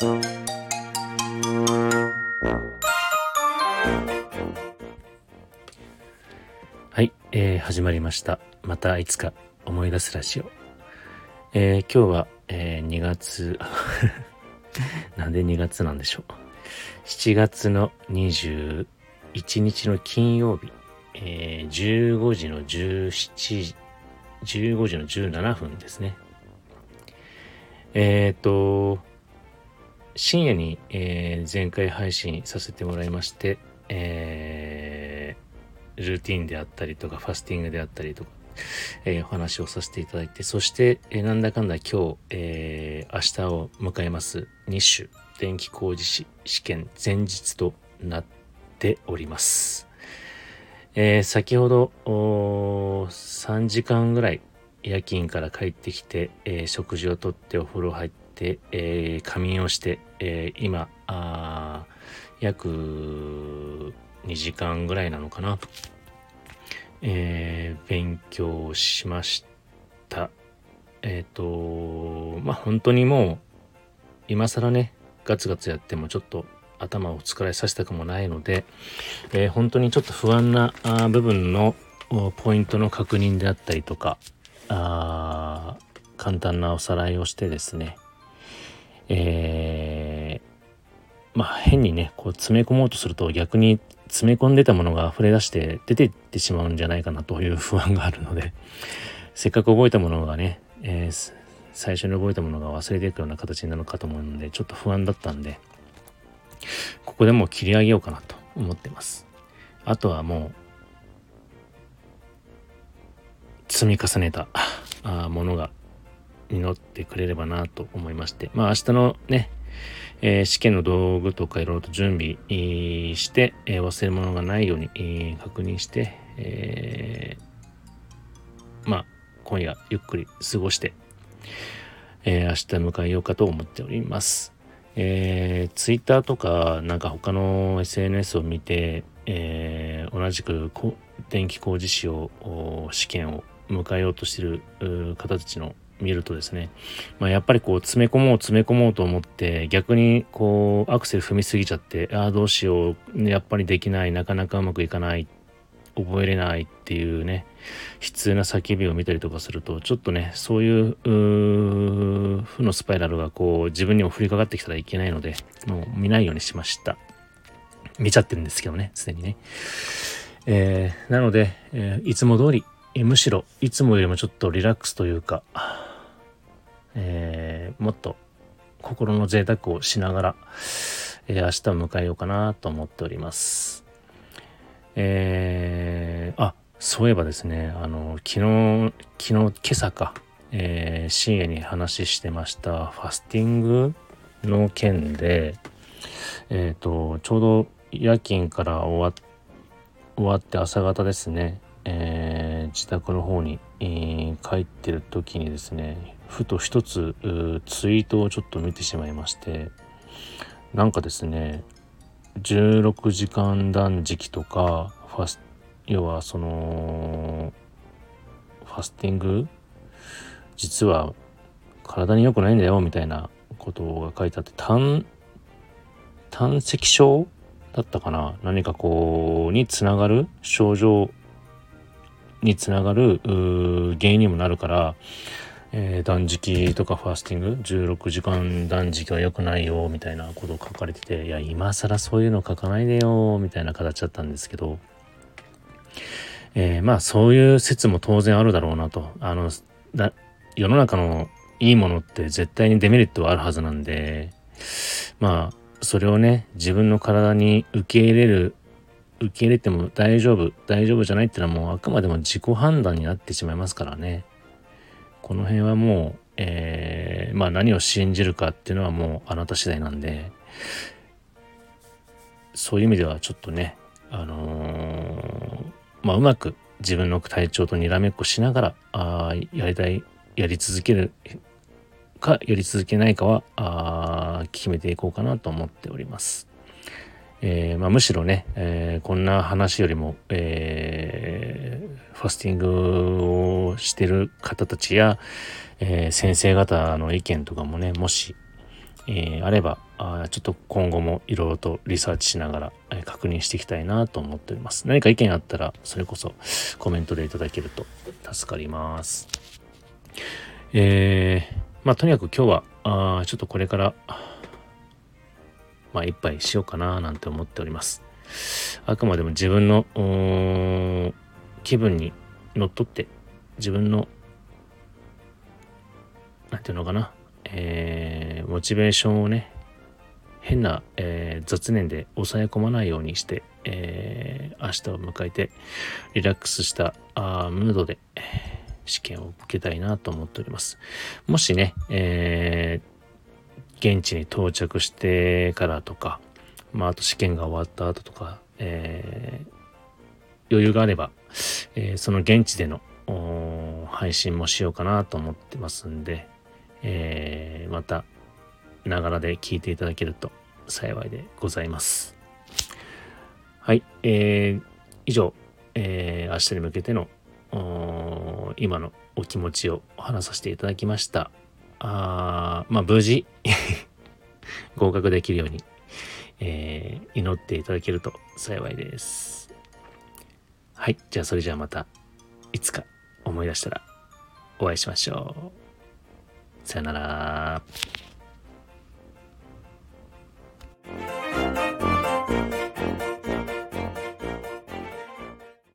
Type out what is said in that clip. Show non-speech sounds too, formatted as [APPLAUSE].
はい、えー、始まりました。またいつか思い出すラジオ。えー、今日は、えー、2月、[LAUGHS] なんで2月なんでしょう。7月の21日の金曜日、えー、15時の17時15時の17分ですね。えっ、ー、と、深夜に、えー前回配信させてもらいまして、えールーティンであったりとか、ファスティングであったりとか、えーお話をさせていただいて、そして、えーなんだかんだ今日、えー明日を迎えます2種電気工事士試験前日となっております。えー先ほど3時間ぐらい夜勤から帰ってきて、えー食事をとってお風呂入って、えー仮眠をして、えー今あ約2時間ぐらいなのかな、えー勉強しました。えっ、とまあ本当にもう今更ねガツガツやってもちょっと頭を疲れさせたくもないので、えー本当にちょっと不安な部分のポイントの確認であったりとかあ簡単なおさらいをしてですねえーまあ変にねこう詰め込もうとすると逆に詰め込んでたものが溢れ出して出てってしまうんじゃないかなという不安があるので [LAUGHS] せっかく覚えたものがね、えー最初に覚えたものが忘れていくような形なのかと思うのでちょっと不安だったんでここでもう切り上げようかなと思ってます。あとはもう積み重ねたものが実ってくれればなと思いましてまあ明日のね、えー試験の道具とかいろいろと準備して、えー忘れ物がないように、え確認して、えまあ今夜ゆっくり過ごして、え明日迎えようかと思っております。えー、ツイッターとかなんか他の SNS を見て、えー同じく電気工事士を試験を迎えようとしてる方たちの見るとですね、まあ、やっぱりこう詰め込もう詰め込もうと思って逆にこうアクセル踏みすぎちゃってああどうしようやっぱりできないなかなかうまくいかない覚えれないっていうね悲痛な叫びを見たりとかするとちょっとねそういうう負のスパイラルがこう自分にも降りかかってきたらいけないのでもう見ないようにしました。見ちゃってるんですけどねすでにね。えーなので、えーいつも通りむしろいつもよりもちょっとリラックスというかえーもっと心の贅沢をしながら、えー明日を迎えようかなと思っております。えーあそういえばですねあの昨日昨日今朝か、えー深夜に話してましたファスティングの件でえっ、とちょうど夜勤から終わ終わって朝方ですね、えー自宅の方に、えー帰ってる時にですねふと一つツイートをちょっと見てしまいましてなんかですね16時間断食とかファス要はそのファスティング？実は体に良くないんだよみたいなことが書いてあって胆胆石症だったかな？何かこうにつながる症状につながる原因にもなるから、えー断食とかファスティング？16時間断食は良くないよみたいなことを書かれてていや今更そういうの書かないでよみたいな形だったんですけど、えーまあそういう説も当然あるだろうなと。あのだ世の中のいいものって絶対にデメリットはあるはずなんでまあそれをね自分の体に受け入れる受け入れても大丈夫大丈夫じゃないってのはもうあくまでも自己判断になってしまいますからね。この辺はもう、えーまあ何を信じるかっていうのはもうあなた次第なんでそういう意味ではちょっとねあのーまあうまく自分の体調とにらめっこしながらあやりたいやり続けるかやり続けないかはあ決めていこうかなと思っております。えーまあ、むしろね、えーこんな話よりも、えーファスティングをしてる方たちや、えー先生方の意見とかもねもし、えーあれば、あちょっと今後もいろいろとリサーチしながら、え確認していきたいなと思っております。何か意見あったらそれこそコメントでいただけると助かります。えー、まあとにかく今日はあちょっとこれからまあ一杯しようかななんて思っております。あくまでも自分の気分にのっとって自分のなんていうのかな、えー、モチベーションをね変な、えー、雑念で抑え込まないようにして、えー、明日を迎えてリラックスしたあムードで試験を受けたいなと思っております。もしね、えー、現地に到着してからとか、まあ、あと試験が終わった後とか、えー、余裕があれば、えー、その現地での配信もしようかなと思ってますんで、えー、またながらで聞いていただけると幸いでございます。はい、えー、以上、えー、明日に向けての今のお気持ちを話させていただきました。あまあ無事 [LAUGHS] 合格できるように、えー、祈っていただけると幸いです。はい、じゃあそれじゃあまたいつか思い出したらお会いしましょう。さよなら。